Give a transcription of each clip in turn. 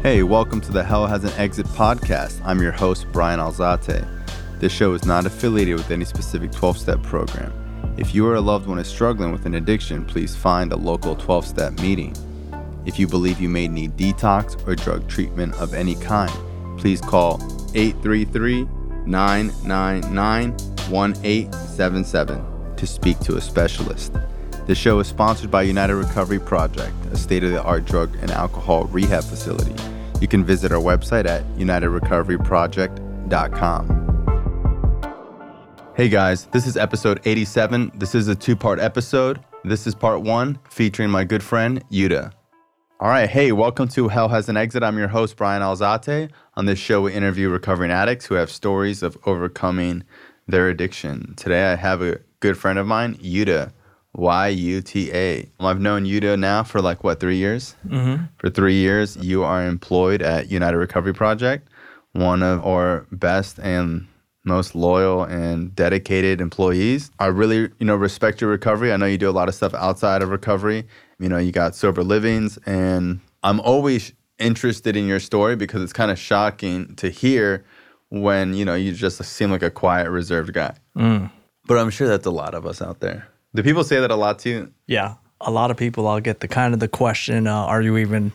Hey, welcome to the Hell Has an Exit podcast. I'm your host, Brian Alzate. This show is not affiliated with any specific 12 step program. If you or a loved one is struggling with an addiction, please find a local 12 step meeting. If you believe you may need detox or drug treatment of any kind, please call 833 999 1877 to speak to a specialist. The show is sponsored by United Recovery Project, a state of the art drug and alcohol rehab facility. You can visit our website at unitedrecoveryproject.com. Hey guys, this is episode 87. This is a two part episode. This is part one featuring my good friend, Yuta. All right, hey, welcome to Hell Has an Exit. I'm your host, Brian Alzate. On this show, we interview recovering addicts who have stories of overcoming their addiction. Today, I have a good friend of mine, Yuta. Y U T A. I've known Yuta now for like what, three years? Mm-hmm. For three years, you are employed at United Recovery Project, one of our best and most loyal and dedicated employees. I really, you know, respect your recovery. I know you do a lot of stuff outside of recovery. You know, you got sober livings, and I'm always interested in your story because it's kind of shocking to hear when you know you just seem like a quiet, reserved guy. But I'm sure that's a lot of us out there. Do people say that a lot to you? Yeah. A lot of people, I'll get the kind of the question, uh, are you even,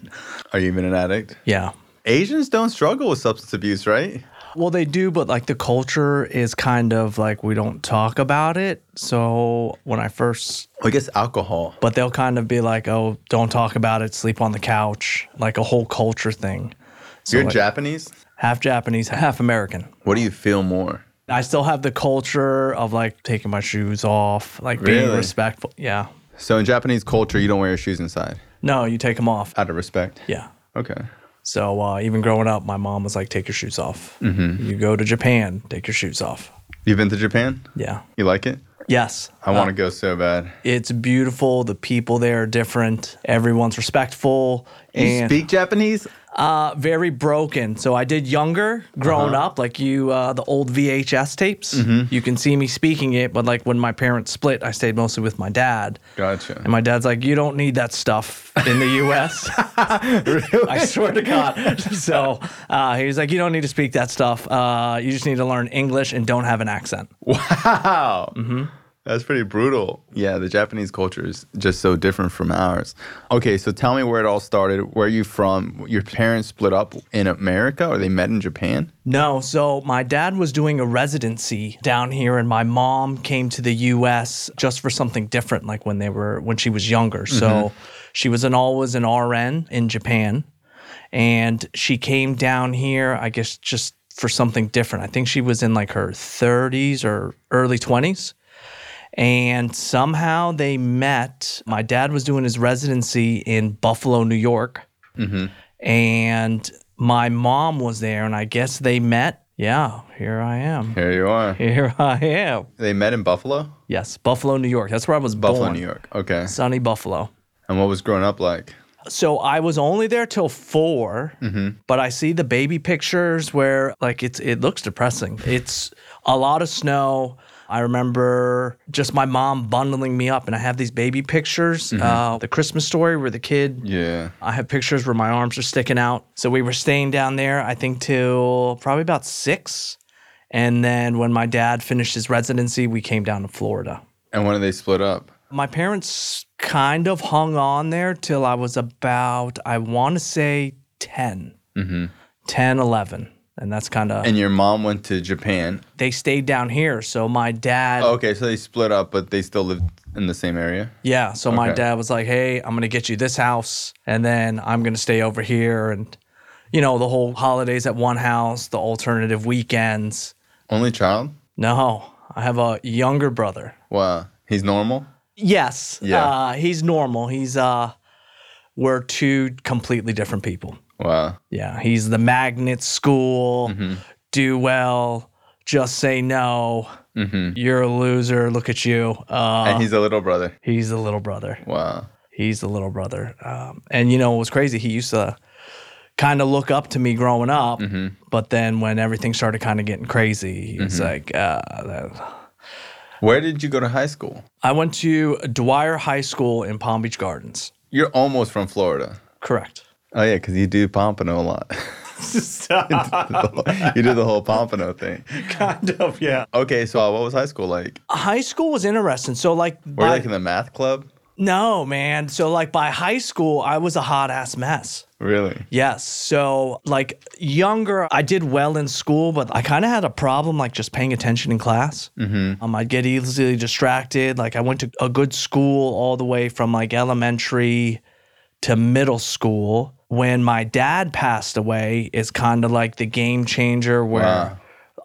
Are you even an addict? yeah. Asians don't struggle with substance abuse, right? Well, they do, but like the culture is kind of like we don't talk about it. So when I first, I guess alcohol. but they'll kind of be like, oh, don't talk about it, sleep on the couch, like a whole culture thing. So You're like, Japanese. half Japanese, half American. What do you feel more? I still have the culture of like taking my shoes off, like being Really? respectful. Yeah. So in Japanese culture, you don't wear your shoes inside No, you take them off. out of respect. Yeah. Okay. So uh, even growing up, my mom was like, take your shoes off. You go to Japan, take your shoes off. You've been to Japan? Yeah. You like it? Yes. I want to go so bad. It's beautiful. The people there are different. Everyone's respectful You and speak Japanese? Uh, very broken. So I did younger growing Uh-huh. up, like you, uh, the old VHS tapes. Mm-hmm. You can see me speaking it, but like when my parents split, I stayed mostly with my dad. Gotcha. And my dad's like, you don't need that stuff in the U.S. really? I swear to God. So uh, he was like, you don't need to speak that stuff. Uh, you just need to learn English and don't have an accent. Wow. That's pretty brutal. Yeah, the Japanese culture is just so different from ours. Okay, so tell me where it all started. Where are you from? Your parents split up in America or they met in Japan? No, so my dad was doing a residency down here, and my mom came to the U.S. just for something different, like when they were when she was younger. So mm-hmm. she was an always an RN in Japan, and she came down here, I guess, just for something different. I think she was in like her 30s or early 20s. And somehow they met. My dad was doing his residency in Buffalo, New York. And my mom was there, and I guess they met. Yeah, here I am. Here you are. Here I am. They met in Buffalo? Yes, Buffalo, New York. That's where I was Buffalo, born. New York. Okay. Sunny Buffalo. And what was growing up like? So I was only there till 4 Mm-hmm. but I see the baby pictures where like it's it looks depressing. It's a lot of snow. I remember just my mom bundling me up, and I have these baby pictures. Mm-hmm. Uh, the Christmas story where the kid Yeah. I have pictures where my arms are sticking out. So we were staying down there, I think, till probably about six. And then when my dad finished his residency, we came down to Florida. And when did they split up? My parents kind of hung on there till I was about, I want to say 10, 10, 11. And that's kind of, And your mom went to Japan. they stayed down here. So my dad, Oh, okay, so they split up, but they still lived in the same area. yeah. So my Okay. dad was like, hey, I'm going to get you this house. And then I'm going to stay over here. And, you know, the whole holidays at one house, the alternative weekends. Only child? No, I have a younger brother. Wow. He's normal? Yes. Yeah. Uh, he's normal. He's uh we're two completely different people. Wow. Yeah. He's the magnet school, Mm-hmm. do well, just say no. You're a loser. Look at you. Uh, Mm-hmm. and he's a little brother. he's the little brother. Wow. He's the little brother. Um, and you know what was crazy? He used to kind of look up to me growing up, Mm-hmm. but then when everything started kind of getting crazy, was Mm-hmm. like, uh, that- Where did you go to high school? I went to Dwyer High School in Palm Beach Gardens. You're almost from Florida. Correct. Oh yeah, because you do Pompano a lot. you do the whole Pompano thing. kind of, yeah. Okay, so uh, what was high school like? High school was interesting. So like, Were you like in the math club? no, man. So like by high school, I was a hot ass mess. Really? Yes. So, like, younger, I did well in school, but I kind of had a problem, like, just paying attention in class. Mm-hmm. Um, I'd get easily distracted. Like, I went to a good school all the way from like elementary to middle school. When my dad passed away, is kind of like the game changer where Wow.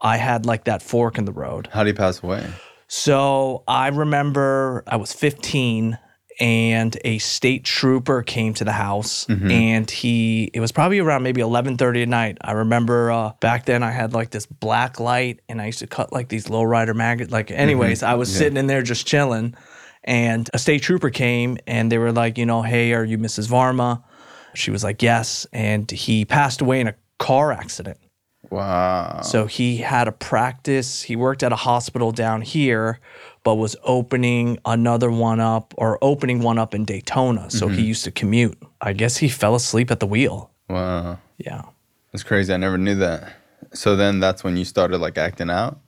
I had like that fork in the road. How did he pass away? So I remember I was 15 and a state trooper came to the house and he it was probably around maybe 11:30 at night. I remember uh, back then I had like this black light and I used to cut like these lowrider maggots like anyways, I was sitting in there just chilling and a state trooper came and they were like, you know, "Hey, are you Mrs. Varma?" She was like, "Yes." And he passed away in a car accident. Wow. So he had a practice. He worked at a hospital down here, but was opening another one up or opening one up in Daytona. So he mm-hmm. used to commute. I guess he fell asleep at the wheel. Wow. Yeah. That's crazy. I never knew that. So then that's when you started like acting out?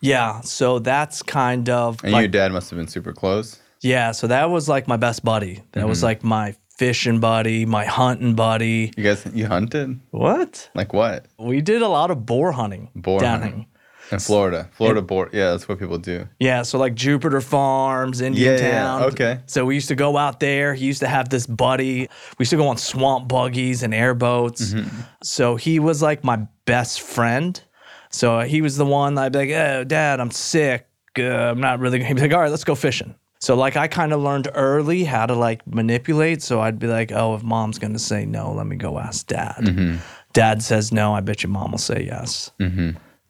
Yeah. So that's kind of And like, your dad must have been super close. yeah. So that was like my best buddy. That was mm-hmm. like my fishing buddy, my hunting buddy. You guys you hunted? What? Like what? We did a lot of boar hunting Boar hunting. In Florida. Florida boar. Yeah, that's what people do. Yeah, so like Jupiter Farms, Indian Yeah, yeah, yeah. Town. Okay. So we used to go out there. He used to have this buddy. We used to go on swamp buggies and airboats. Mm-hmm. So he was like my best friend. So he was the one I'd be like, oh, dad, I'm sick. Uh, I'm not really. He'd be like, all right, let's go fishing. So like I kind of learned early how to like manipulate. So I'd be like, oh, if mom's gonna say no, let me go ask dad. Mm-hmm. Dad says no, I bet your mom will say yes.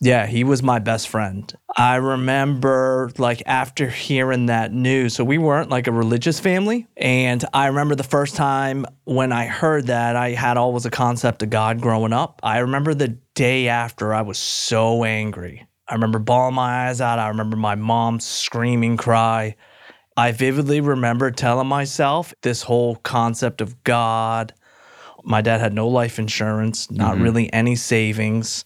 Yeah, he was my best friend. I remember like after hearing that news, so we weren't like a religious family. And I remember the first time when I heard that, I had always a concept of God growing up. I remember the day after, I was so angry. I remember bawling my eyes out. I remember my mom screaming, cry. I vividly remember telling myself this whole concept of God. My dad had no life insurance, not mm-hmm. really any savings.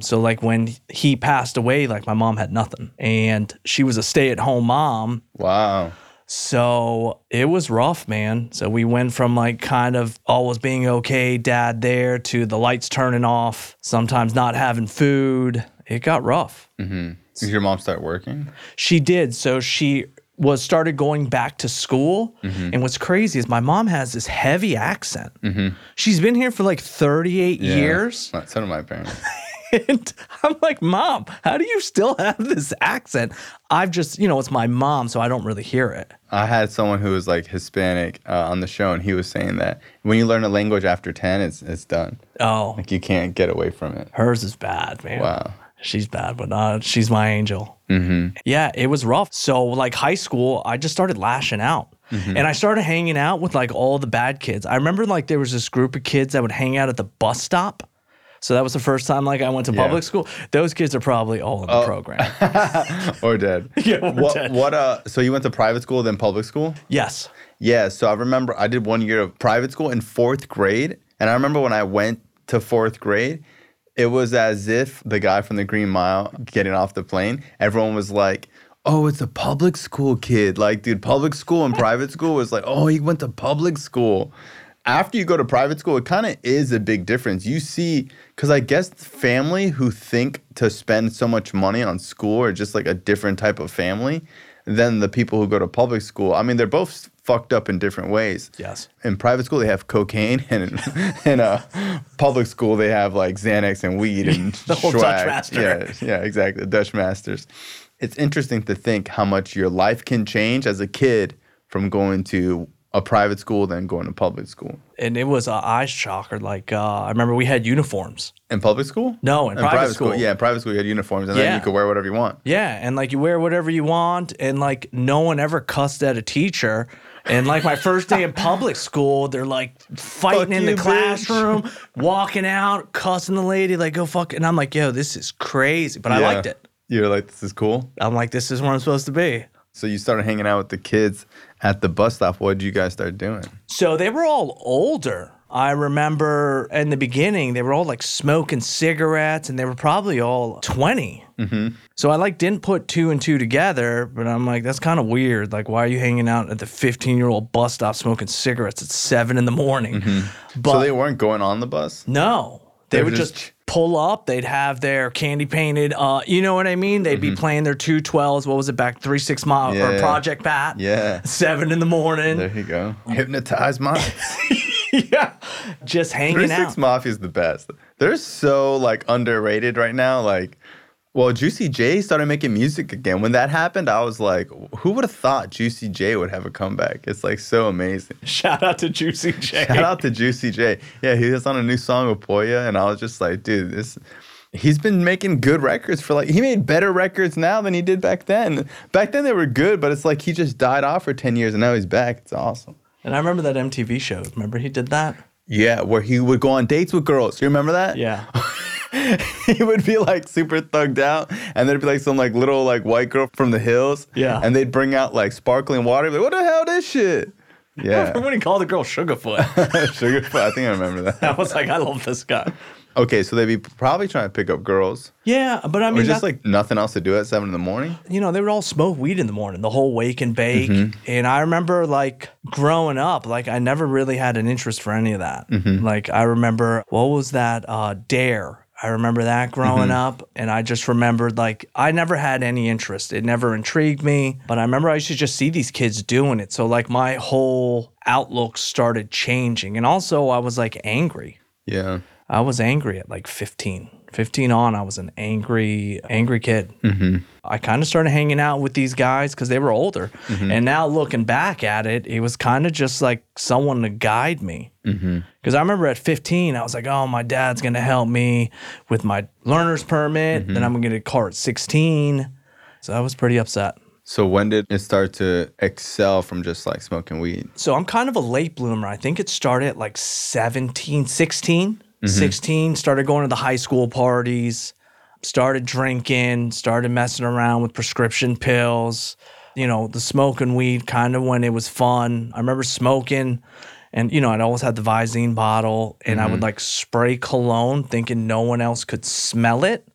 So like when he passed away, like my mom had nothing. And she was a stay-at-home mom. Wow. So it was rough, man. So we went from like kind of always being okay, dad there, to the lights turning off, sometimes not having food. It got rough. Mm-hmm. Did your mom start working? She did. So she was started going back to school. And what's crazy is my mom has this heavy accent. She's been here for like 38 Yeah. years. So do my parents. And I'm like, Mom, how do you still have this accent? I've just, you know, it's my mom, so I don't really hear it. I had someone who was like Hispanic uh, on the show, and he was saying that when you learn a language after 10, it's, it's done. Oh, Like you can't get away from it. hers is bad, man. Wow. She's bad, but she's my angel. Mm-hmm. Yeah, it was rough. So, like high school, I just started lashing out. Mm-hmm. And I started hanging out with like all the bad kids. I remember like there was this group of kids that would hang out at the bus stop. So that was the first time like I went to Yeah. Oh. public school. Those kids are probably all in the program. Or dead. Yeah, what, dead. What, uh, so you went to private school, then public school? yes. Yeah, so I remember I did one year of private school in fourth grade. And I remember when I went to fourth grade, it was as if the guy from the Green Mile getting off the plane, everyone was like, oh, it's a public school kid. Like, dude, public school and private school was like, oh, he went to public school. After you go to private school, it kind of is a big difference. You see, because I guess family who think to spend so much money on school are just like a different type of family. than the people who go to public school. I mean, they're both fucked up in different ways. Yes. In private school, they have cocaine, and in, a uh, public school, they have like Xanax and weed and The whole Dutch master. Yeah, yeah, exactly. Dutch masters. It's interesting to think how much your life can change as a kid from going to a private school than going to public school. And it was a eye shocker. Like uh, I remember we had uniforms. In public school? No, in private school. Yeah, in private school, you had uniforms, and then you could wear whatever you want. Yeah, and like you wear whatever you want, and like no one ever cussed at a teacher. And like my first day in public school, they're like fighting Fuck in the you, bitch. classroom, walking out, cussing the lady, like go fuck. And I'm like, yo, this is crazy, but I liked it. You're like, this is cool. I'm like, this is where I'm supposed to be. So you started hanging out with the kids at the bus stop. What did you guys start doing? So they were all older. I remember in the beginning, they were all like smoking cigarettes and they were probably all 20. Mm-hmm. So I like didn't put two and two together, but I'm like, that's kind of weird. Like, why are you hanging out at the 15 year old bus stop smoking cigarettes at seven in the morning? But so they weren't going on the bus? no, they, They were just, just- pull up. They'd have their candy painted, uh, you know what I mean? They'd be playing their 212s. What was it back? Three Six Mafia or Mm-hmm. Project Pat? Yeah. Seven in the morning. There you go. Hypnotize minds. yeah. Just hanging Three out. Six Mafia is the best. They're so like underrated right now. Like, well, Juicy J started making music again. When that happened, I was like, who would have thought Juicy J would have a comeback? It's like so amazing. Shout out to Juicy J. Shout out to Juicy J. Yeah, he was on a new song with Pouya, and I was just like, dude, this. He's been making good records for like he made better records now than he did back then. Back then they were good, but it's like he just died off for ten years and now he's back. It's awesome. And I remember that MTV show. Remember he did that? Yeah, where he would go on dates with girls. You remember that? Yeah. he would be like super thugged out, and there'd be like some like little like white girl from the hills. Yeah. and they'd bring out like sparkling water. Like, what the hell, this shit? Yeah, when he called the girl Sugarfoot. Sugarfoot. I think I remember that. I was like, I love this guy. Okay, so they'd be probably trying to pick up girls, Yeah, but I or mean, just that- like nothing else to do at seven in the morning. you know, they would all smoke weed in the morning, the whole wake and bake. Mm-hmm. And I remember like growing up, like I never really had an interest for any of that. Mm-hmm. Like I remember what was that uh dare? I remember that growing Mm-hmm. up and I just remembered like I never had any interest. It never intrigued me, but I remember I used to just see these kids doing it. So like my whole outlook started changing. And also I was like angry. Yeah, I was angry at like 15. 15 on, I was an angry, angry kid. Mm-hmm. I kind of started hanging out with these guys because they were older. Mm-hmm. And now looking back at it, it was kind of just like someone to guide me. Mm-hmm. Because I remember at 15, I was like, oh, my dad's going to help me with my learner's permit. Then mm-hmm. I'm going to get a car at 16. So I was pretty upset. So when did it start to excel from just like smoking weed? So I'm kind of a late bloomer. I think it started at like 17, 16. Mm-hmm. 16, started going to the high school parties, started drinking, started messing around with prescription pills. You know, the smoking weed kind of when it was fun. I remember smoking and, you know, I'd always had the Visine bottle and I would mm-hmm. like spray cologne thinking no one else could smell it.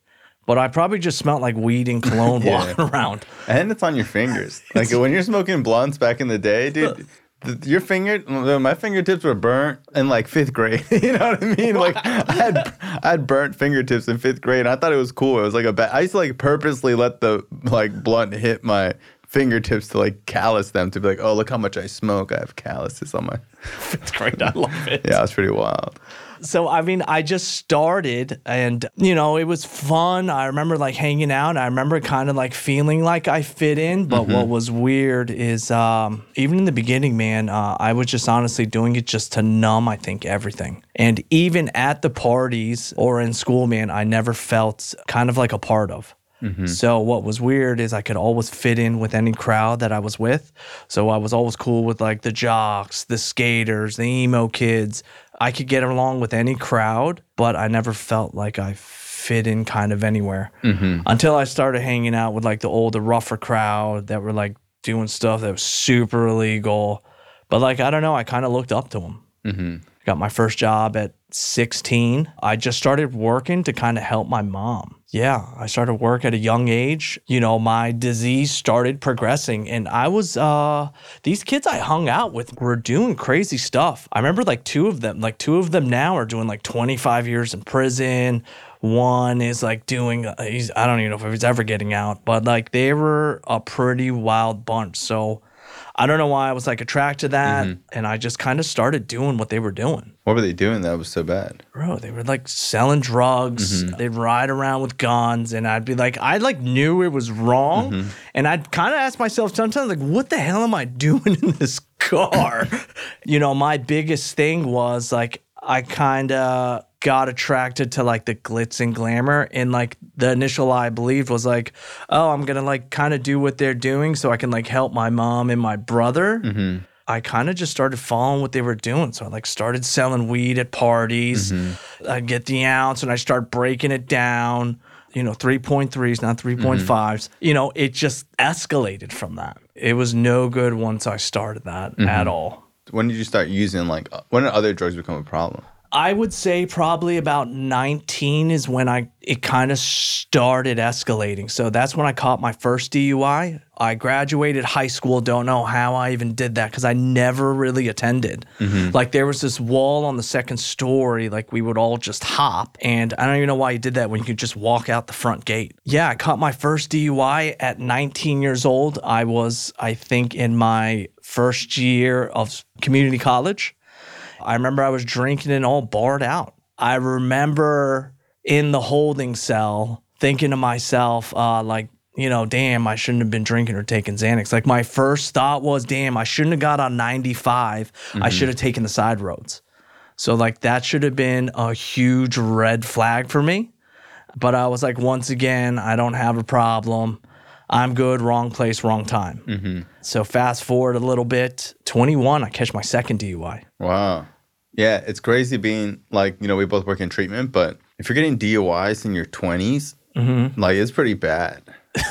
But I probably just smelled like weed and cologne Yeah. walking around. And it's on your fingers. Like when you're smoking blunts back in the day, dude. Your finger, my fingertips were burnt in like fifth grade. you know what I mean? Like I had, I had burnt fingertips in fifth grade, and I thought it was cool. It was like a bad. I used to like purposely let the like blunt hit my fingertips to like callus them to be like, oh look how much I smoke. I have calluses on my. It's great. I love it. Yeah, it's pretty wild. So I mean, I just started, and you know, it was fun. I remember like hanging out. I remember kind of like feeling like I fit in. But what was weird is, um, even in the beginning, man, uh, I was just honestly doing it just to numb. I think everything, and even at the parties or in school, man, I never felt kind of like a part of. Mm-hmm. So what was weird is I could always fit in with any crowd that I was with. So I was always cool with like the jocks, the skaters, the emo kids. I could get along with any crowd, but I never felt like I fit in kind of anywhere mm-hmm. until I started hanging out with like the older, rougher crowd that were like doing stuff that was super illegal. But like I don't know, I kind of looked up to them. Mm-hmm. Got my first job at 16. I just started working to kind of help my mom. Yeah, I started work at a young age. You know, my disease started progressing and I was uh these kids I hung out with were doing crazy stuff. I remember like two of them, like two of them now are doing like 25 years in prison. One is like doing, uh, he's, I don't even know if he's ever getting out, but like they were a pretty wild bunch. So I don't know why I was like attracted to that. Mm-hmm. And I just kind of started doing what they were doing. What were they doing that was so bad? Bro, they were like selling drugs. Mm-hmm. They'd ride around with guns, and I'd be like, I like knew it was wrong, mm-hmm. and I'd kind of ask myself sometimes, like, what the hell am I doing in this car? you know, my biggest thing was like, I kind of got attracted to like the glitz and glamour, and like the initial lie I believed was like, oh, I'm gonna like kind of do what they're doing so I can like help my mom and my brother. Mm-hmm. I kind of just started following what they were doing. So I like started selling weed at parties. Mm-hmm. I'd get the ounce and I start breaking it down, you know, 3.3s, not 3.5s. Mm-hmm. You know, it just escalated from that. It was no good once I started that at all. When did you start using like uh, when did other drugs become a problem? I would say probably about 19 is when I it kind of started escalating. So that's when I caught my first DUI. I graduated high school, don't know how I even did that cuz I never really attended. Mm-hmm. Like there was this wall on the second story like we would all just hop and I don't even know why you did that when you could just walk out the front gate. Yeah, I caught my first DUI at 19 years old. I was I think in my first year of community college. I remember I was drinking and all barred out. I remember in the holding cell thinking to myself, uh, like, you know, damn, I shouldn't have been drinking or taking Xanax. Like, my first thought was, damn, I shouldn't have got on 95. I should have taken the side roads. So, like, that should have been a huge red flag for me. But I was like, once again, I don't have a problem. I'm good, wrong place, wrong time. So, fast forward a little bit, 21, I catch my second DUI. Wow. Yeah, it's crazy being like, you know, we both work in treatment, but if you're getting DUIs in your 20s, like it's pretty bad.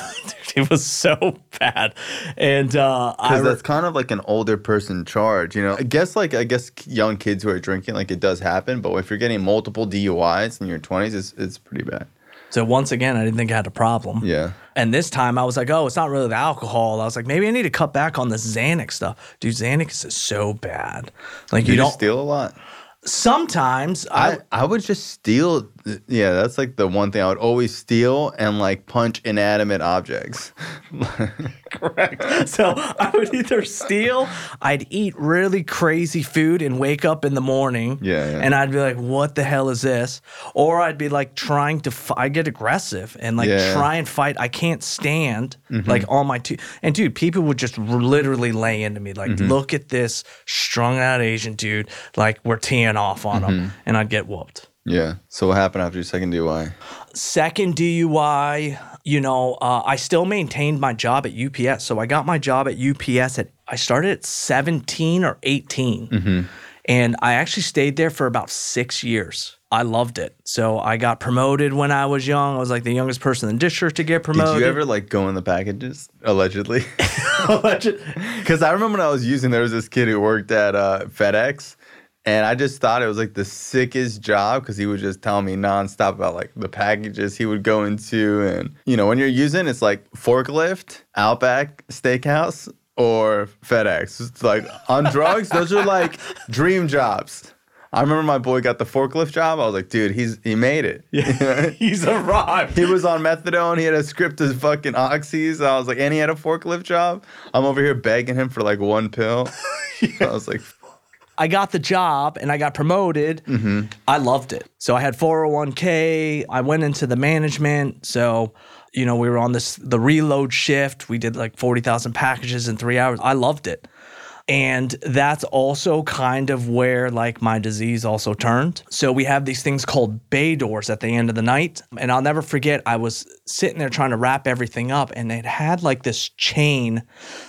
It was so bad. And uh, I, Because re- that's kind of like an older person charge, you know. I guess like I guess young kids who are drinking, like it does happen, but if you're getting multiple DUIs in your 20s, it's it's pretty bad. So once again, I didn't think I had a problem. Yeah. And this time I was like, oh, it's not really the alcohol. I was like, maybe I need to cut back on the Xanax stuff. Dude, Xanax is so bad. Like, You, you, don't. steal a lot. sometimes I, I, I would just steal. Yeah, that's like the one thing I would always steal and like punch inanimate objects. Correct. So I would either steal, I'd eat really crazy food and wake up in the morning. Yeah, yeah. And I'd be like, what the hell is this? Or I'd be like trying to, f- I get aggressive and like Yeah. Mm-hmm. try and fight. I can't stand like all my two. And dude, people would just r- literally lay into me like, Mm-hmm. look at this strung out Asian dude. Like we're teeing off on Mm-hmm. him. And I'd get whooped. Yeah. So what happened after your second DUI? second DUI, you know, uh, I still maintained my job at UPS. So I got my job at UPS at, I started at 17 or 18. And I actually stayed there for about six years. I loved it. So I got promoted when I was young. I was like the youngest person in the district to get promoted. Did you ever like go in the packages allegedly? Because I remember when I was using, there was this kid who worked at uh, FedEx, and I just thought it was like the sickest job because he would just tell me nonstop about like the packages he would go into, and you know when you're using, it's like forklift, Outback Steakhouse, or FedEx. It's like on drugs, those are like dream jobs. I remember my boy got the forklift job. I was like, dude, he's he made it. Yeah. He's arrived. He was on methadone. He had a script of fucking oxys. I was like, and he had a forklift job. I'm over here begging him for like one pill. I was like, I got the job and I got promoted. Mm-hmm. I loved it. So I had 401k. I went into the management. So, you know, we were on this the reload shift. We did like 40,000 packages in 3 hours. I loved it. And that's also kind of where like my disease also turned. So we have these things called bay doors at the end of the night. And I'll never forget, I was sitting there trying to wrap everything up and it had like this chain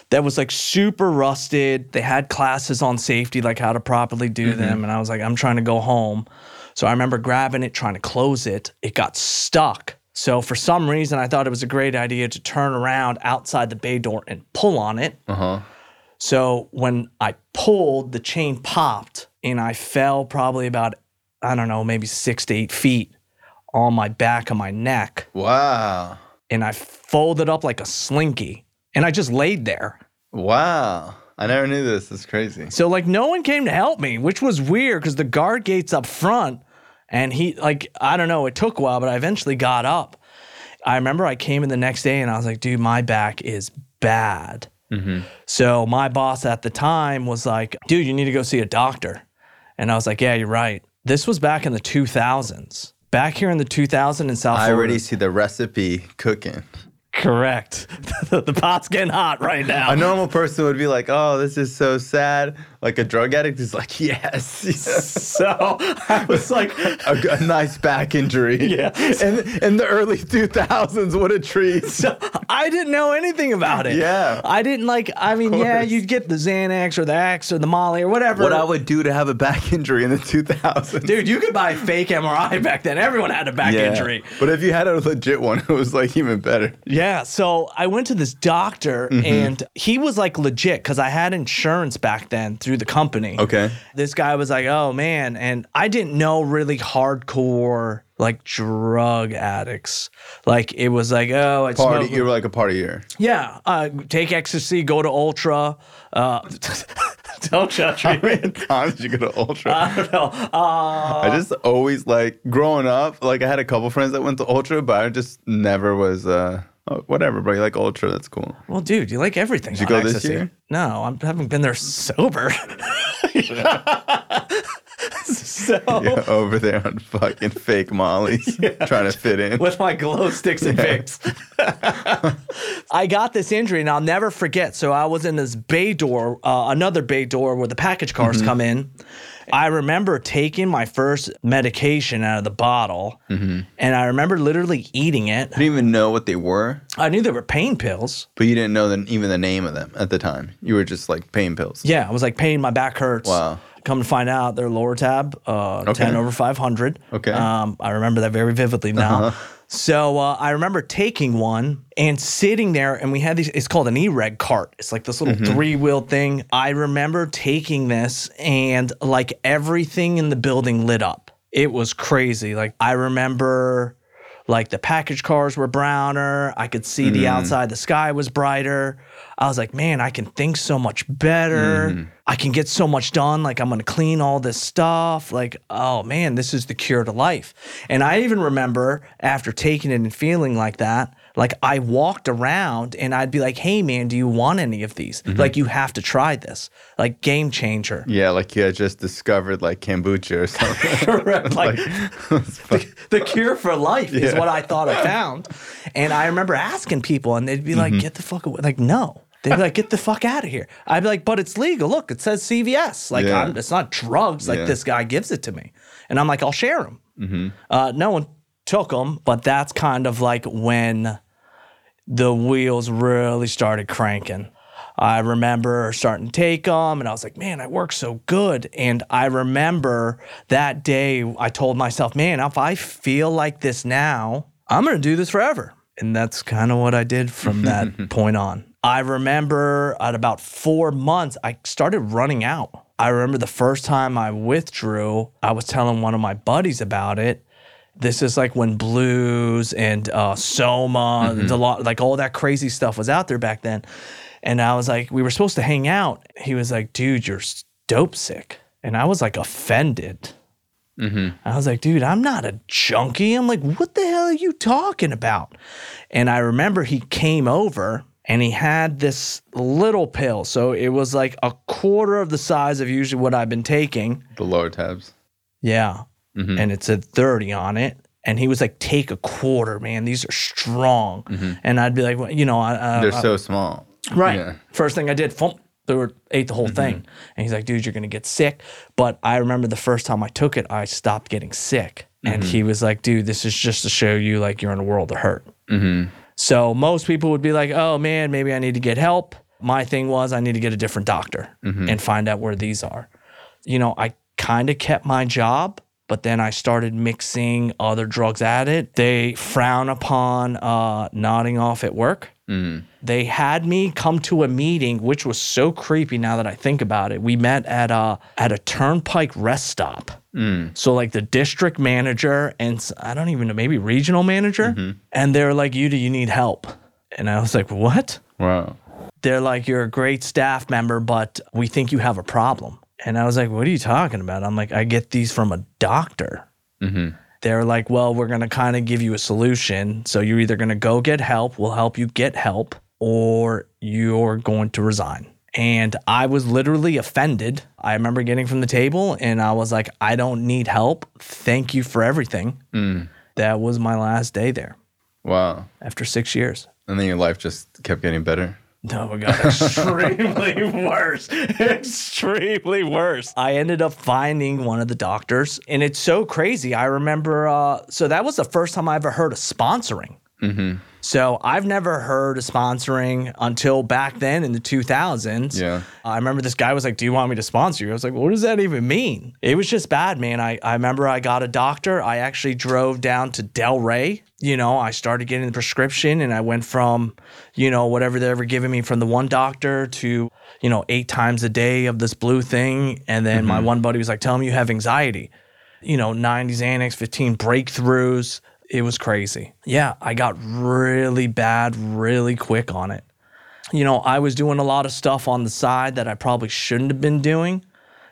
that was like super rusted. They had classes on safety, like how to properly do them. And I was like, I'm trying to go home. So I remember grabbing it, trying to close it. It got stuck. So for some reason, I thought it was a great idea to turn around outside the bay door and pull on it. uh huh. So when I pulled, the chain popped and I fell probably about, I don't know, maybe six to eight feet on my back of my neck. Wow. And I folded up like a slinky and I just laid there. Wow. I never knew this. It's crazy. So, like, no one came to help me, which was weird because the guard gate's up front And he, like, I don't know, it took a while, but I eventually got up. I remember I came in the next day and I was like, dude, my back is bad. Mm-hmm. So my boss at the time was like, dude, you need to go see a doctor. And I was like, yeah, you're right. This was back in the 2000s. Back here in the 2000 in South I Florida. already see the recipe cooking. Correct. the, the pot's getting hot right now. A normal person would be like, "Oh, this is so sad." Like a drug addict is like, "Yes, yes." So I was like, a, a nice back injury." Yeah. In in the early 2000s, what a treat. so I didn't know anything about it. Yeah. I didn't like, I mean, yeah, you'd get the Xanax or the X or the Molly or whatever. what I would do to have a back injury in the 2000s. Dude, you could buy a fake MRI back then. Everyone had a back Yeah. injury. But if you had a legit one, it was like even better. Yeah. So I went to this doctor Mm-hmm. and he was like legit because I had insurance back then through the company. Okay. This guy was like, oh man. And I didn't know really hardcore like drug addicts. Like it was like, oh, I Party, smoke- you were like a partier. Yeah, uh, take ecstasy, go to Ultra. Uh, don't judge me. How did you go to Ultra? I don't know. Uh, I just always like growing up. Like I had a couple friends that went to Ultra, but I just never was. uh oh, Whatever, bro. You like Ultra? That's cool. well, dude, you like everything. Did you go this year? No, I haven't been there sober. so Yeah, over there on fucking fake mollies, trying to fit in. with my glow sticks and picks. I got this injury and I'll never forget. So I was in this bay door, uh, another bay door where the package cars Mm-hmm. come in. I remember taking my first medication out of the bottle Mm-hmm. and I remember literally eating it. I didn't even know what they were, I knew they were pain pills. but you didn't know the, even the name of them at the time. You were just like pain pills. Yeah, I was like, pain, my back hurts. Wow. Come to find out, they're Lortab, uh, 10 over 500. Okay. Um, I remember that very vividly now. So uh, I remember taking one and sitting there, and we had these, it's called an e reg cart. It's like this little three wheeled thing. I remember taking this, and like everything in the building lit up. It was crazy. Like, I remember like the package cars were browner. I could see the outside, the sky was brighter. I was like, man, I can think so much better. I can get so much done. Like, I'm gonna clean all this stuff. Like, oh man, this is the cure to life. And I even remember after taking it and feeling like that, like I walked around and I'd be like, hey man, do you want any of these? Like, you have to try this. Like, game changer. Yeah, like you had just discovered like kombucha or something. Correct. Like, the, the cure for life is what I thought I found. And I remember asking people, and they'd be like, Mm-hmm. get the fuck away. Like, no. They'd be like, get the fuck out of here. I'd be like, but it's legal. Look, it says CVS. Like, Yeah. I'm, it's not drugs. Like, Yeah. this guy gives it to me. And I'm like, I'll share them. Uh, no one took them, but that's kind of like when the wheels really started cranking. I remember starting to take them, and I was like, man, I work so good. And I remember that day, I told myself, man, if I feel like this now, I'm going to do this forever. And that's kind of what I did from that point on. I remember at about four months, I started running out. I remember the first time I withdrew, I was telling one of my buddies about it. This is like when blues and uh, soma the lo- like all that crazy stuff was out there back then. And i was like we were supposed to hang out. He was like dude you're dope sick. And i was like offended Mm-hmm. I was like, dude, I'm not a junkie. I'm like, what the hell are you talking about? And I remember he came over and he had this little pill. So it was like a quarter of the size of usually what I've been taking. the Lortabs. Yeah. Mm-hmm. And it said 30 on it. And he was like, take a quarter, man. These are strong. Mm-hmm. And I'd be like, well, you know, I, uh, They're so small. Right. Yeah. First thing I did, thump, were ate the whole thing. Mm-hmm. And he's like, dude, you're gonna get sick. But I remember the first time I took it, I stopped getting sick. And he mm-hmm. was like, dude, this is just to show you like you're in a world of hurt. Mm-hmm. So most people would be like, oh man, maybe I need to get help. My thing was I need to get a different doctor and find out where these are. You know, I kind of kept my job, but then I started mixing other drugs at it. They frown upon uh, nodding off at work. Mm-hmm. They had me come to a meeting, which was so creepy now that I think about it. We met at a at a turnpike rest stop. Mm. So like the district manager and I don't even know, maybe regional manager, mm-hmm. and they're like, "You do you need help?" And I was like, "What?" Wow. They're like, "You're a great staff member, but we think you have a problem." And I was like, "What are you talking about?" I'm like, "I get these from a doctor." Mm-hmm. They're like, well, we're going to kind of give you a solution. So you're either going to go get help, we'll help you get help, or you're going to resign. And I was literally offended. I remember getting from the table and I was like, I don't need help. Thank you for everything. Mm. That was my last day there Wow. after six years. And then your life just kept getting better. No, it got extremely worse. Extremely worse. I ended up finding one of the doctors, and it's so crazy. I remember, uh, so that was the first time I ever heard of sponsoring. So I've never heard of sponsoring until back then in the 2000s. Yeah. I remember this guy was like, Do you want me to sponsor you? I was like, What does that even mean? It was just bad, man. I, I remember I got a doctor. I actually drove down to Delray. You know, I started getting the prescription and I went from, you know, whatever they were giving me from the one doctor to, you know, eight times a day of this blue thing. And then my mm-hmm. one buddy was like, Tell me you have anxiety. You know, 90 Xanax, 15 breakthroughs. It was crazy. Yeah, I got really bad really quick on it you know, I was doing a lot of stuff on the side that I probably shouldn't have been doing.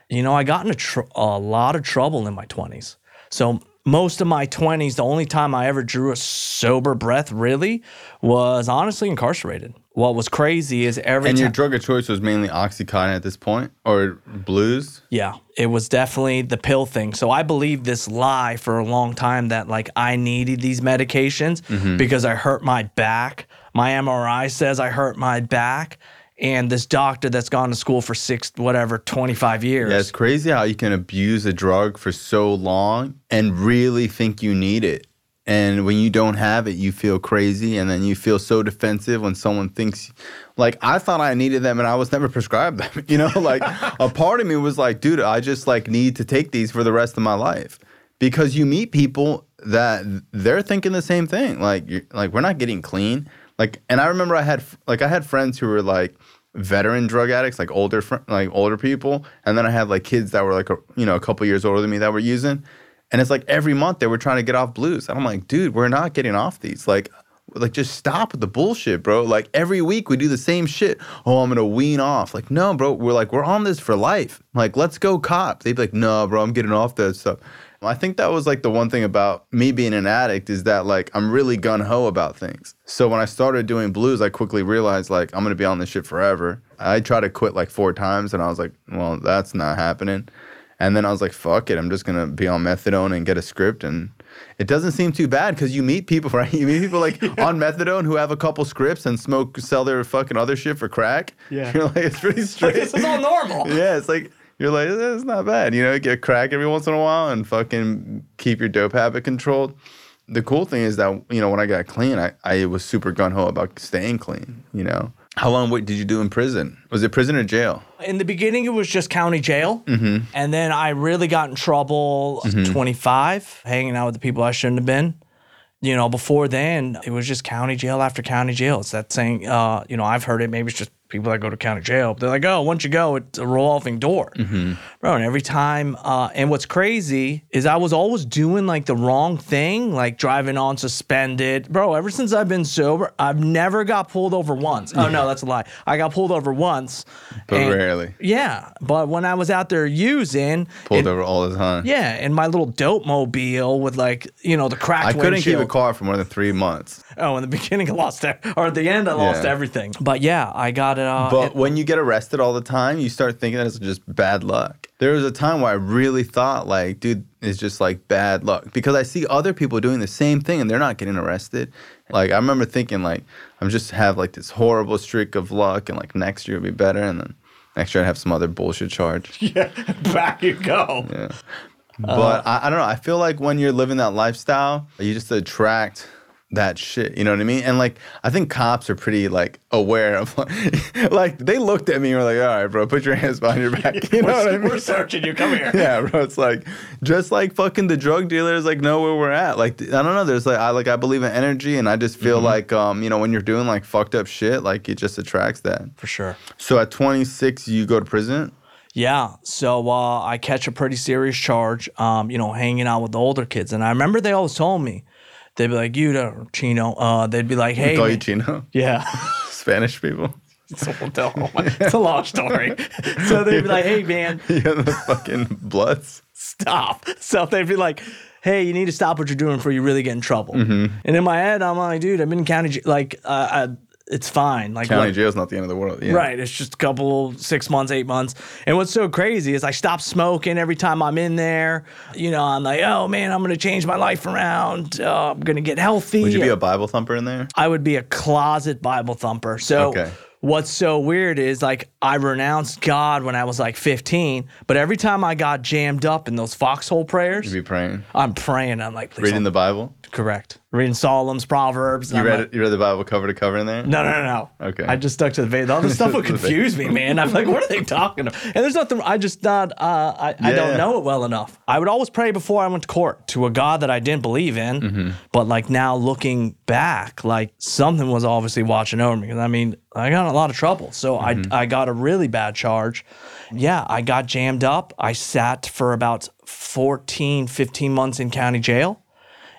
You know, I got into tr- a lot of trouble in my 20s. So, most of my 20s, the only time I ever drew a sober breath really was honestly incarcerated. What was crazy is every And your time. drug of choice was mainly Oxycontin at this point or blues? Yeah, it was definitely the pill thing. So I believed this lie for a long time that like I needed these medications mm-hmm. because I hurt my back. My MRI says I hurt my back. And this doctor that's gone to school for six, whatever, 25 years. Yeah, it's crazy how you can abuse a drug for so long and really think you need it. And when you don't have it, you feel crazy. And then you feel so defensive when someone thinks, like, I thought I needed them and I was never prescribed them. You know, like, a part of me was like, dude, I just like need to take these for the rest of my life. Because you meet people that they're thinking the same thing. Like, you're, like we're not getting clean. Like, and I remember I had like I had friends who were like veteran drug addicts, like older fr- like older people, and then I had like kids that were like a, you know a couple years older than me that were using, and it's like every month they were trying to get off blues, and I'm like, dude, we're not getting off these, like. Like just stop with the bullshit, bro. Like every week we do the same shit. Oh, I'm gonna wean off. Like, no, bro. We're like, we're on this for life. Like, let's go cop. They'd be like, no, bro, I'm getting off that stuff. I think that was like the one thing about me being an addict is that like I'm really gun ho about things. So when I started doing blues, I quickly realized like I'm gonna be on this shit forever. I tried to quit like four times and I was like, well, that's not happening. And then I was like, fuck it, I'm just gonna be on methadone and get a script. And it doesn't seem too bad because you meet people, right? You meet people like on methadone who have a couple scripts and smoke, sell their fucking other shit for crack. Yeah. You're like, it's pretty straight. this is all normal. Yeah, it's like you're like eh, it's not bad. You know, get crack every once in a while and fucking keep your dope habit controlled. The cool thing is that you know when I got clean, I, I was super gun ho about staying clean. You know, how long did you do in prison? Was it prison or jail? In the beginning, it was just county jail. And then I really got in trouble 25, hanging out with the people I shouldn't have been. You know, before then, it was just county jail after county jail. It's that saying, uh, you know, I've heard it. Maybe it's just people that go to county jail. They're like, oh, once you go, it's a revolving door. Bro, and every time, uh, and what's crazy is I was always doing like the wrong thing, like driving on suspended. Bro, ever since I've been sober, I've never got pulled over once. Oh, no, that's a lie. I got pulled over once. But and- rarely yeah, but when I was out there using, pulled it- over all the time. yeah, And my little dope mobile with like you know the cracked I couldn't keep a car for more than three months. Oh, in the beginning I lost or at the end I lost Yeah. everything. But yeah, I got it. Uh, But it- when you get arrested all the time, you start thinking that it's just bad luck. There was a time where I really thought, like, dude, it's just like bad luck because I see other people doing the same thing and they're not getting arrested. Like, I remember thinking, like, I'm just have like this horrible streak of luck and like next year will be better. And then next year I'd have some other bullshit charge. yeah, back you go. Yeah. But I, I don't know. I feel like when you're living that lifestyle, you just attract that shit. You know what I mean? And like, I think cops are pretty like aware of like, like they looked at me and were like, all right, bro, put your hands behind your back. You know what I We're, mean? we're searching you. Come here. Yeah, bro. It's like just like fucking the drug dealers like know where we're at. Like I don't know. There's like I like I believe in energy, and I just feel like um you know when you're doing like fucked up shit, like it just attracts that. For sure. So at 26, you go to prison. Yeah. So uh, I catch a pretty serious charge, um, you know, hanging out with the older kids. And I remember they always told me, they'd be like, you or Chino, uh, they'd be like, hey. Call you Chino. yeah. Spanish people. So we'll tell it's a long story. So they'd be like, hey, man, You got the fucking bloods. stop. So they'd be like, hey, you need to stop what you're doing before you really get in trouble. Mm-hmm. And in my head, I'm like, dude, I've been in county. Like, uh, uh, it's fine. Like, County what- jail's not the end of the world. Yeah. Right. It's just a couple, six months, eight months. And what's so crazy is I stop smoking every time I'm in there. You know, I'm like, oh man, I'm going to change my life around. Uh, I'm going to get healthy. Would you be a Bible thumper in there? I would be a closet Bible thumper. So Okay. what's so weird is like I renounced God when I was like 15, but every time I got jammed up in those foxhole prayers, You'd be praying, I'm praying. I'm like, reading the Bible. correct. Reading Psalms, Proverbs. You I'm read like, it, you read the Bible cover to cover in there. no, no, no, no. Okay. I just stuck to the vein. The other stuff would To the vein. confuse me, man. I'm like, what are they talking about? And there's nothing. I just not. Uh, I, I don't know it well enough. I would always pray before I went to court to a God that I didn't believe in. Mm-hmm. But like now looking back, like something was obviously watching over me. I mean, I got in a lot of trouble. So Mm-hmm. I I got a really bad charge. Yeah, I got jammed up. I sat for about 14, 15 months in county jail.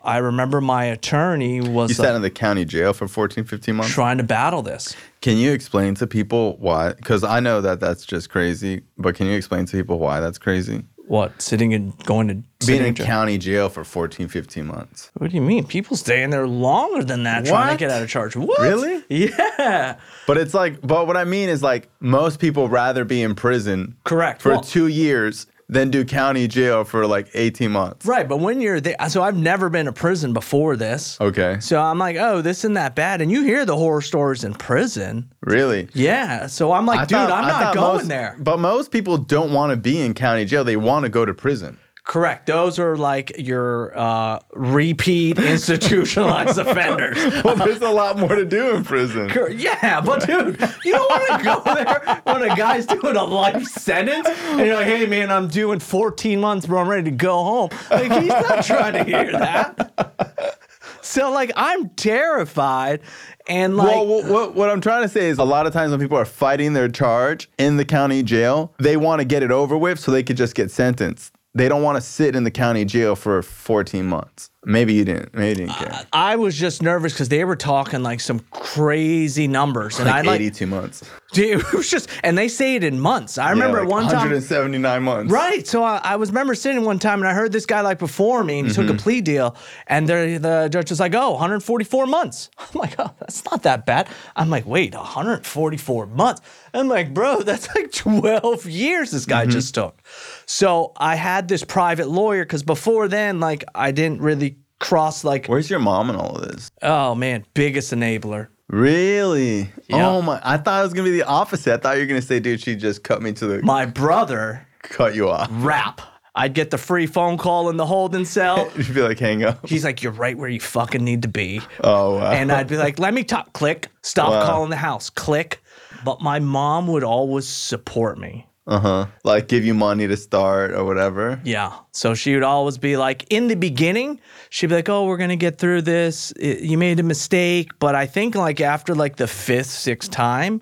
I remember my attorney was You sat uh, in the county jail for 14, 15 months. trying to battle this. Can you explain to people why? Because I know that that's just crazy, but can you explain to people why that's crazy? What, sitting and going to Being in jail? county jail for 14, 15 months. What do you mean? People stay in there longer than that trying to get out of charge. What? Really? Yeah. But it's like, but what I mean is like most people rather be in prison Correct. for Well- two years than do county jail for like 18 months. Right, but when you're there, so I've never been to prison before this. Okay. So I'm like, oh, this isn't that bad. And you hear the horror stories in prison. Really? Yeah. So I'm like, I dude, thought- I'm not going most- there. But most people don't want to be in county jail. They want to go to prison. Correct. Those are like your uh, repeat institutionalized offenders. Well, there's a lot more to do in prison. Cor- Yeah, but dude, you don't want to go there when a guy's doing a life sentence and you're like, hey man, I'm doing 14 months, bro. I'm ready to go home. Like, he's not trying to hear that. So, like, I'm terrified. And, like, well, what, what I'm trying to say is a lot of times when people are fighting their charge in the county jail, they want to get it over with so they could just get sentenced. They don't want to sit in the county jail for 14 months. Maybe you didn't. Maybe you didn't care. I was just nervous because they were talking like some crazy numbers. And like I like, 82 months. dude, it was just, and they say it in months. I remember Yeah, like one time. 179 months. Right. So I, I was remember sitting one time and I heard this guy like before me and he Mm-hmm. took a plea deal and the judge was like, oh, 144 months. I'm like, oh, that's not that bad. I'm like, wait, 144 months. I'm like, bro, that's like 12 years this Mm-hmm. guy just took. So I had this private lawyer because before then, like I didn't really cross like, Where's your mom in all of this? oh man, biggest enabler. Really? Yeah. Oh my! I thought it was gonna be the opposite. I thought you were gonna say, "Dude, she just cut me to the My brother, cut you off." rap. I'd get the free phone call in the holding cell. You'd be like, "Hang up." He's like, you're right where you fucking need to be. Oh wow! and I'd be like, let me talk, click, stop Wow. calling the house, click. But my mom would always support me. Uh huh. Like give you money to start or whatever. Yeah. So she would always be like, in the beginning, she'd be like, oh, we're to get through this. I- You made a mistake. But I think like after like the fifth, sixth time,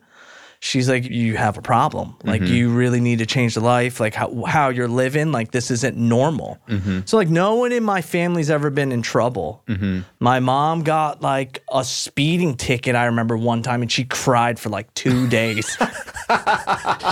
she's like, you have a problem. Like mm-hmm. you really need to change the life, like how, how you're living. Like this isn't normal. Mm-hmm. So like no one in my family's ever been in trouble. Mm-hmm. My mom got like a speeding ticket. I remember one time, and she cried for like two days.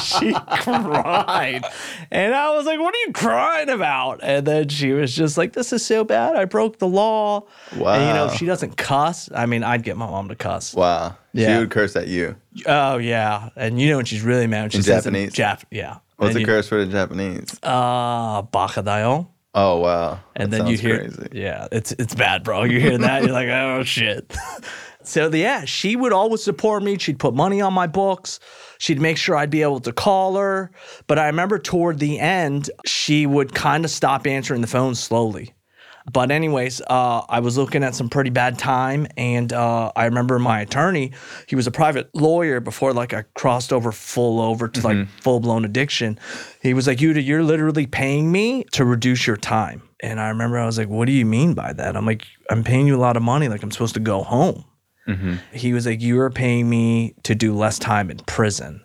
she cried. And I was like, What are you crying about? And then she was just like, This is so bad. I broke the law. And you know, Wow. she doesn't cuss. I mean, I'd get my mom to cuss. Wow. She would curse at you. Oh, yeah. And you know when she's really mad when she In says it Japanese? Jap- yeah. What's the curse for the Japanese? Uh, bakadayo. oh wow. And That then you hear, crazy. yeah, it's it's bad, bro. You hear that, you're like, oh shit. so yeah, she would always support me. She'd put money on my books. She'd make sure I'd be able to call her. But I remember toward the end, she would kind of stop answering the phone slowly. But anyways, uh, I was looking at some pretty bad time, and uh, I remember my attorney. He was a private lawyer before, like I crossed over full over to like full blown addiction. He was like, "Yuda, you're literally paying me to reduce your time." And I remember I was like, "What do you mean by that?" I'm like, "I'm paying you a lot of money. Like I'm supposed to go home." He was like, "You are paying me to do less time in prison."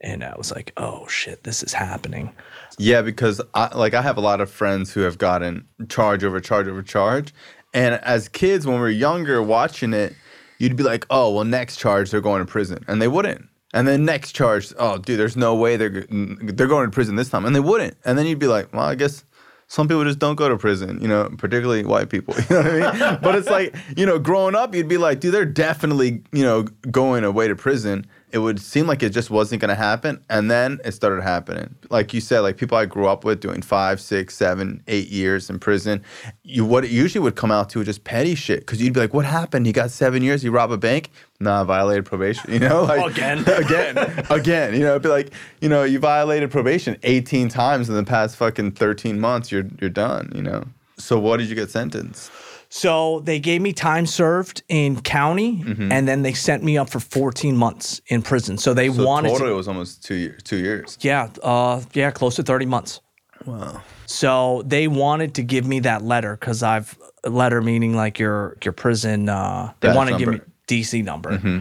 And I was like, "Oh shit, this is happening." Yeah, because I, like I have a lot of friends who have gotten charge over charge over charge, and as kids when we were younger watching it, you'd be like, "Oh, well, next charge they're going to prison," and they wouldn't. And then next charge, oh, dude, there's no way they're they're going to prison this time, and they wouldn't. And then you'd be like, "Well, I guess some people just don't go to prison, you know, particularly white people. You know what I mean? but it's like, you know, growing up, you'd be like, dude, they're definitely, you know, going away to prison. It would seem like it just wasn't going to happen. And then it started happening. Like you said, like people I grew up with doing five, six, seven, eight years in prison. You What it usually would come out to was just petty shit. Cause you'd be like, what happened? He got seven years, he robbed a bank? Nah, violated probation. You know, like Again. again, again. You know, it'd be like, you know, you violated probation 18 times in the past fucking 13 months. You're you're done. You know. So what did you get sentenced? So they gave me time served in county, Mm-hmm. and then they sent me up for 14 months in prison. So they So wanted total, to, it was almost two years. Two years. yeah, uh, yeah, close to 30 months. Wow. So they wanted to give me that letter because I've letter meaning like your your prison. Uh, they want to give me DC number. Mm-hmm.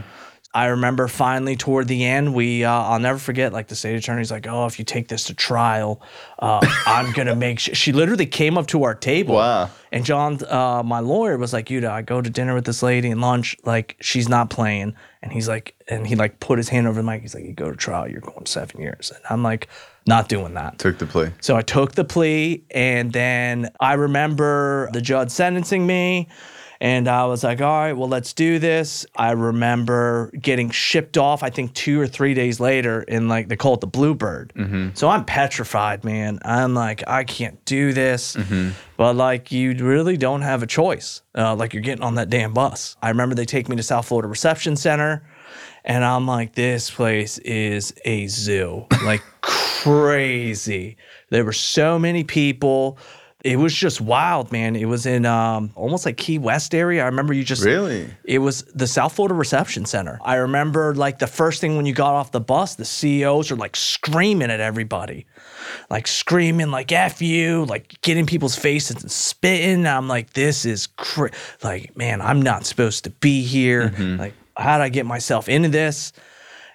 I remember finally toward the end, we uh, I'll never forget. Like the state attorney's like, "Oh, if you take this to trial, uh, I'm gonna make." Sh-. She literally came up to our table. Wow. And John, uh, my lawyer, was like, "Yuda, I go to dinner with this lady and lunch. Like she's not playing." And he's like, and he like put his hand over the mic. He's like, "You go to trial, you're going seven years." And I'm like, "Not doing that." Took the plea. So I took the plea, and then I remember the judge sentencing me. And I was like, all right, well, let's do this. I remember getting shipped off, I think two or three days later, in like, they call it the Bluebird. So I'm petrified, man. I'm like, I can't do this. But like, you really don't have a choice. Uh, like, you're getting on that damn bus. I remember they take me to South Florida Reception Center. And I'm like, this place is a zoo, like crazy. There were so many people. It was just wild, man. It was in um, almost like Key West area. I remember you just Really? It was the South Florida Reception Center. I remember like the first thing when you got off the bus, the CEOs are like screaming at everybody, like screaming like "f you," like getting people's faces and spitting. I'm like, this is cra- like, man, I'm not supposed to be here. Like, how did I get myself into this?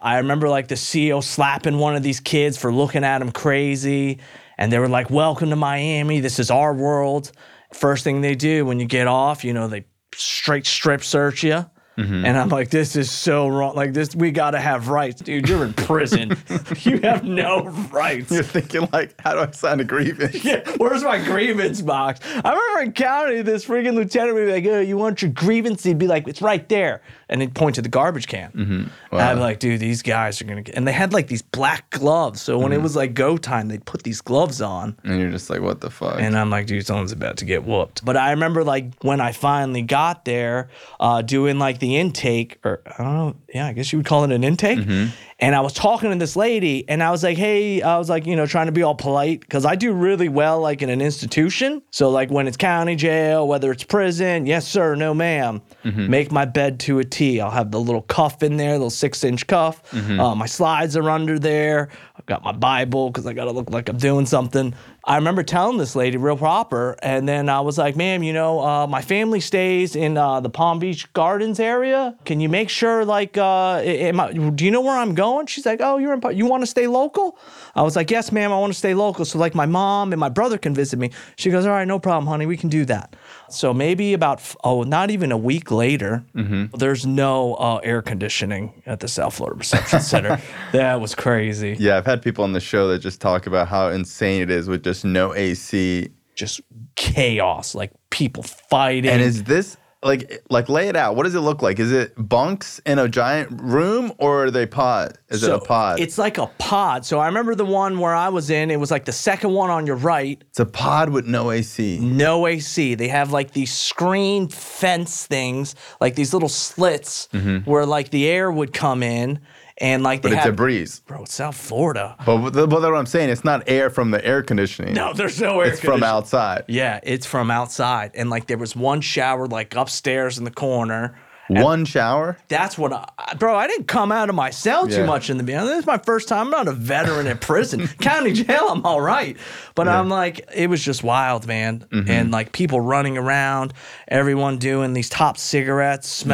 I remember like the CEO slapping one of these kids for looking at him crazy. And they were like, Welcome to Miami. This is our world. First thing they do when you get off, you know, they straight strip search you. Mm-hmm. And I'm like, this is so wrong. Like this, we gotta have rights, dude. You're in prison. you have no rights. You're thinking like, how do I sign a grievance? Yeah, where's my grievance box? I remember in county, this freaking lieutenant would be like, "Oh, you want your grievance?" He'd be like, "It's right there," and he'd point to the garbage can. Mm-hmm. And I'd be like, "Dude, these guys are gonna," get... and they had like these black gloves, so when it mm-hmm. was like go time, they'd put these gloves on. And you're just like, what the fuck? And I'm like, dude, someone's about to get whooped. But I remember like when I finally got there, uh, doing like the intake, or I don't know, yeah, I guess you would call it an intake. Mm-hmm. And I was talking to this lady, and I was like, hey, I was like, you know, trying to be all polite because I do really well like in an institution. So like when it's county jail, whether it's prison, yes sir, no ma'am, make my bed to a T. I'll have the little cuff in there, little six inch cuff. Uh, my slides are under there. I've got my Bible because I got to look like I'm doing something. I remember telling this lady real proper, and then I was like, "Ma'am, you know, uh, my family stays in uh, the Palm Beach Gardens area. Can you make sure, like, uh, I, do you know where I'm going?" She's like, "Oh, you're in. You want to stay local?" I was like, "Yes, ma'am, I want to stay local, so like my mom and my brother can visit me." She goes, "All right, no problem, honey, we can do that." So maybe about oh, not even a week later, there's no uh, air conditioning at the South Florida Reception Center. that was crazy. yeah, I've had people on the show that just talk about how insane it is with just no AC. just chaos, like people fighting. And is this like like lay it out? What does it look like? Is it bunks in a giant room or are they pod? Is it a pod? It's like a pod. So I remember the one where I was in. It was like the second one on your right. It's a pod with no AC. No AC. They have like these screen fence things, like these little slits mm-hmm. where like the air would come in, and like they Mm-hmm. But it's a have, breeze. bro. It's South Florida. But, but that's what I'm saying. It's not air from the air conditioning. No, there's no air. Conditioning. It's from outside. Yeah, it's from outside, and like there was one shower like upstairs in the corner. One shower. That's what I, bro. I didn't come out of my cell too Yeah. much in the beginning. This is my first time. I'm not a veteran in prison, county jail. I'm all right, but I'm like, it was just wild, man. Mm-hmm. And like people running around, everyone doing these top cigarettes, Mm-hmm.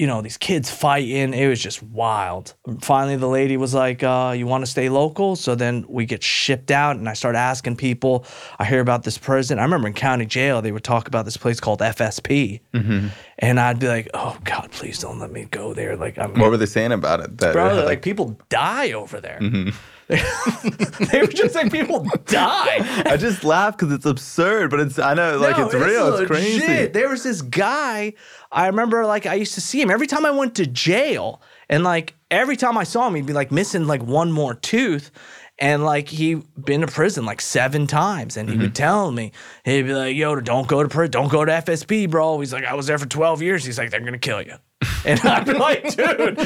You know, these kids fighting. It was just wild. Finally, the lady was like, uh, "You want to stay local?" So then we get shipped out, and I start asking people. I hear about this prison. I remember in county jail, they would talk about this place called FSP, Mm-hmm. and I'd be like, "Oh God, please don't let me go there." Like I'm What were they saying about it? That bro, had, like, people die over there. Mm-hmm. They were just like people die. I just laugh because it's absurd, but it's I know like No, it's real. It's crazy. There was this guy. I remember like I used to see him every time I went to jail, and like every time I saw him, he'd be like missing like one more tooth. And like he'd been to prison like seven times, and he Mm-hmm. would tell me he'd be like, "Yo, don't go to prison, don't go to FSP, bro." He's like, "I was there for twelve years." He's like, "They're gonna kill you," and I'd be like, "Dude,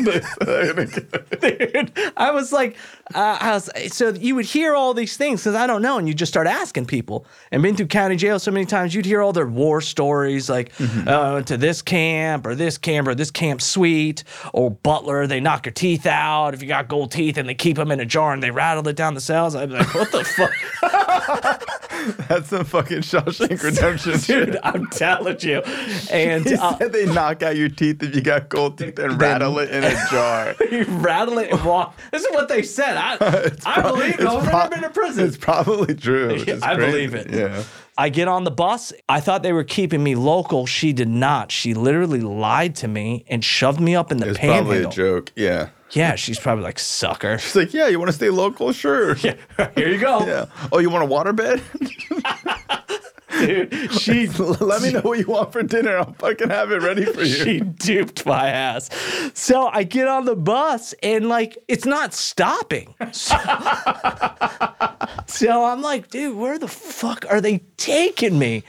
dude, I was like, uh, I was, so you would hear all these things because I don't know, and you just start asking people. And been through county jail so many times, you'd hear all their war stories, like Mm-hmm. uh, to this camp or this camp or this camp suite or Butler. They knock your teeth out if you got gold teeth, and they keep them in a jar and they rattle it down the cells. I'd be like, what the fuck, That's some fucking Shawshank Redemption dude? shit. I'm telling you. And uh, they knock out your teeth if you got gold teeth and rattle it in a jar. you rattle it and walk. This is what they said. I, I prob- believe it. it's I've prob- never been to prison. It's probably true. is I crazy. believe it. Yeah. I get on the bus. I thought they were keeping me local. She did not. She literally lied to me and shoved me up in the It's probably a joke. Yeah. Yeah, she's probably like sucker. It's like, yeah, you want to stay local? Sure. Yeah. Here you go, Yeah. Oh, you want a waterbed? Dude. She Let me know what you want for dinner. I'll fucking have it ready for you. she duped my ass. So I get on the bus and like it's not stopping. So, so I'm like, dude, where the fuck are they taking me?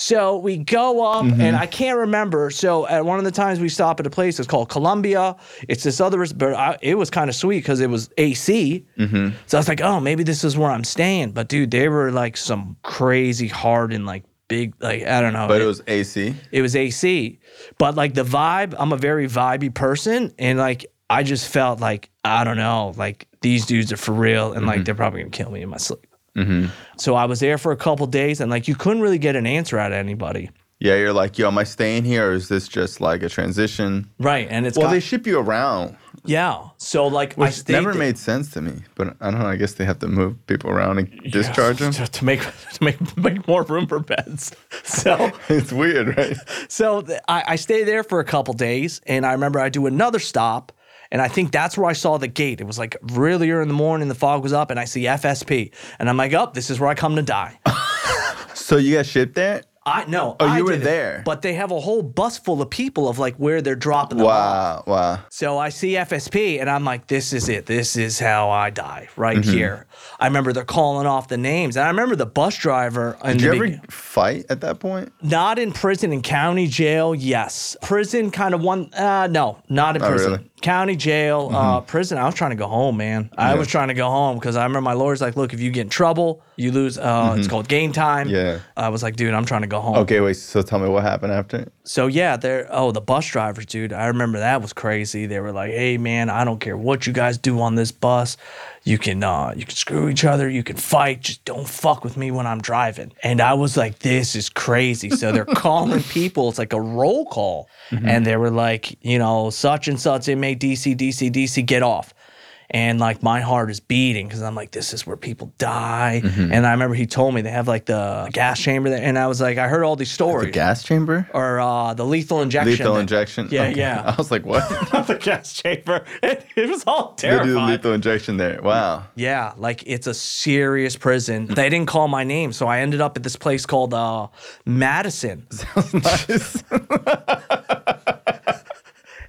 So we go up and mm-hmm. I can't remember. So at one of the times we stop at a place, it's called Columbia. It's this other, but I, it was kind of sweet because it was AC. Mm-hmm. So I was like, oh, maybe this is where I'm staying. But dude, they were like some crazy hard and like big, like I don't know. but it was AC. It was AC. But like the vibe, I'm a very vibey person. And like I just felt like, I don't know, like these dudes are for real and like mm-hmm. they're probably gonna kill me in my sleep. Mm-hmm. So I was there for a couple days and like you couldn't really get an answer out of anybody. Yeah, you're like, yo, am I staying here or is this just like a transition? Right. And it's Well, got- they ship you around, yeah. So like I which stayed never made sense to me. But I don't know. I guess they have to move people around and discharge them. to, to make to make make more room for beds. So It's weird, right? So I, I stay there for a couple days, and I remember I do another stop, and I think that's where I saw the gate. It was like really early in the morning, the fog was up, and I see FSP, and I'm like, "Oh, this is where I come to die." So you got shipped there? I know. Oh, I you were there. but they have a whole bus full of people of like where they're dropping them off. Wow, wow. So I see FSP and I'm like, this is it. This is how I die right Mm-hmm. here. I remember they're calling off the names. And I remember the bus driver. Did you ever fight at that point? Not in prison, in county jail, yes. Prison kind of one, uh, no, not in Oh, prison. really? Mm-hmm. County jail, uh, prison. I was trying to go home, man. I was trying to go home because I remember my lawyer's like, look, if you get in trouble, you lose, uh, it's called gain time. Mm-hmm. Yeah. I was like, dude, I'm trying to go home. Okay, wait. So tell me what happened after. So yeah, they're oh the bus drivers, dude. I remember that was crazy. They were like, "Hey man, I don't care what you guys do on this bus. You can uh you can screw each other, you can fight, just don't fuck with me when I'm driving." And I was like, "This is crazy." So they're calling people. It's like a roll call, and they were like, you know, such and such inmate DC DC DC get off. And like my heart is beating because I'm like, this is where people die. And I remember he told me they have like the gas chamber there, and I was like, I heard all these stories The gas chamber? or uh, the lethal injection. Lethal that- injection? Yeah, Okay. yeah. I was like, what? the gas chamber. It, it was all they do the lethal injection there. Wow. Yeah, like it's a serious prison. They didn't call my name, so I ended up at this place called uh, Madison. nice.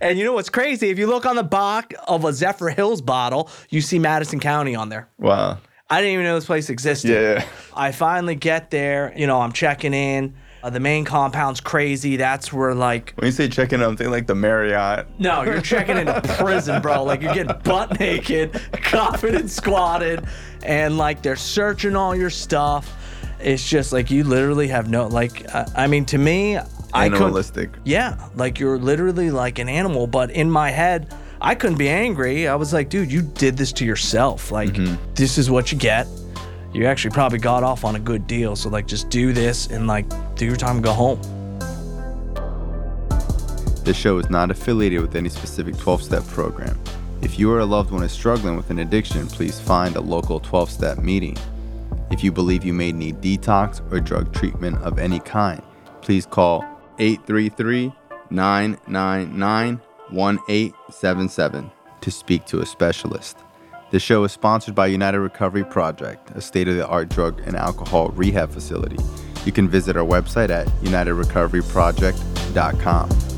And you know what's crazy? If you look on the back of a Zephyrhills bottle, you see Madison County on there. Wow. I didn't even know this place existed. Yeah. I finally get there. You know, I'm checking in. Uh, the main compound's crazy. That's where like When you say checking out, I'm thinking like the Marriott. No, you're checking into a prison, bro. Like you're getting butt naked, coughing and squatted, and like they're searching all your stuff. It's just like you literally have no like. Uh, I mean, to me, I could. Animalistic. Yeah, like you're literally like an animal. But in my head, I couldn't be angry. I was like, dude, you did this to yourself. Like mm-hmm. this is what you get. You actually probably got off on a good deal. So like, just do this and like do your time and go home. This show is not affiliated with any specific 12 step program. If you or a loved one is struggling with an addiction, please find a local 12 step meeting. If you believe you may need detox or drug treatment of any kind, please call 833 999 1877 to speak to a specialist. The show is sponsored by United Recovery Project, a state of the art drug and alcohol rehab facility. You can visit our website at unitedrecoveryproject.com.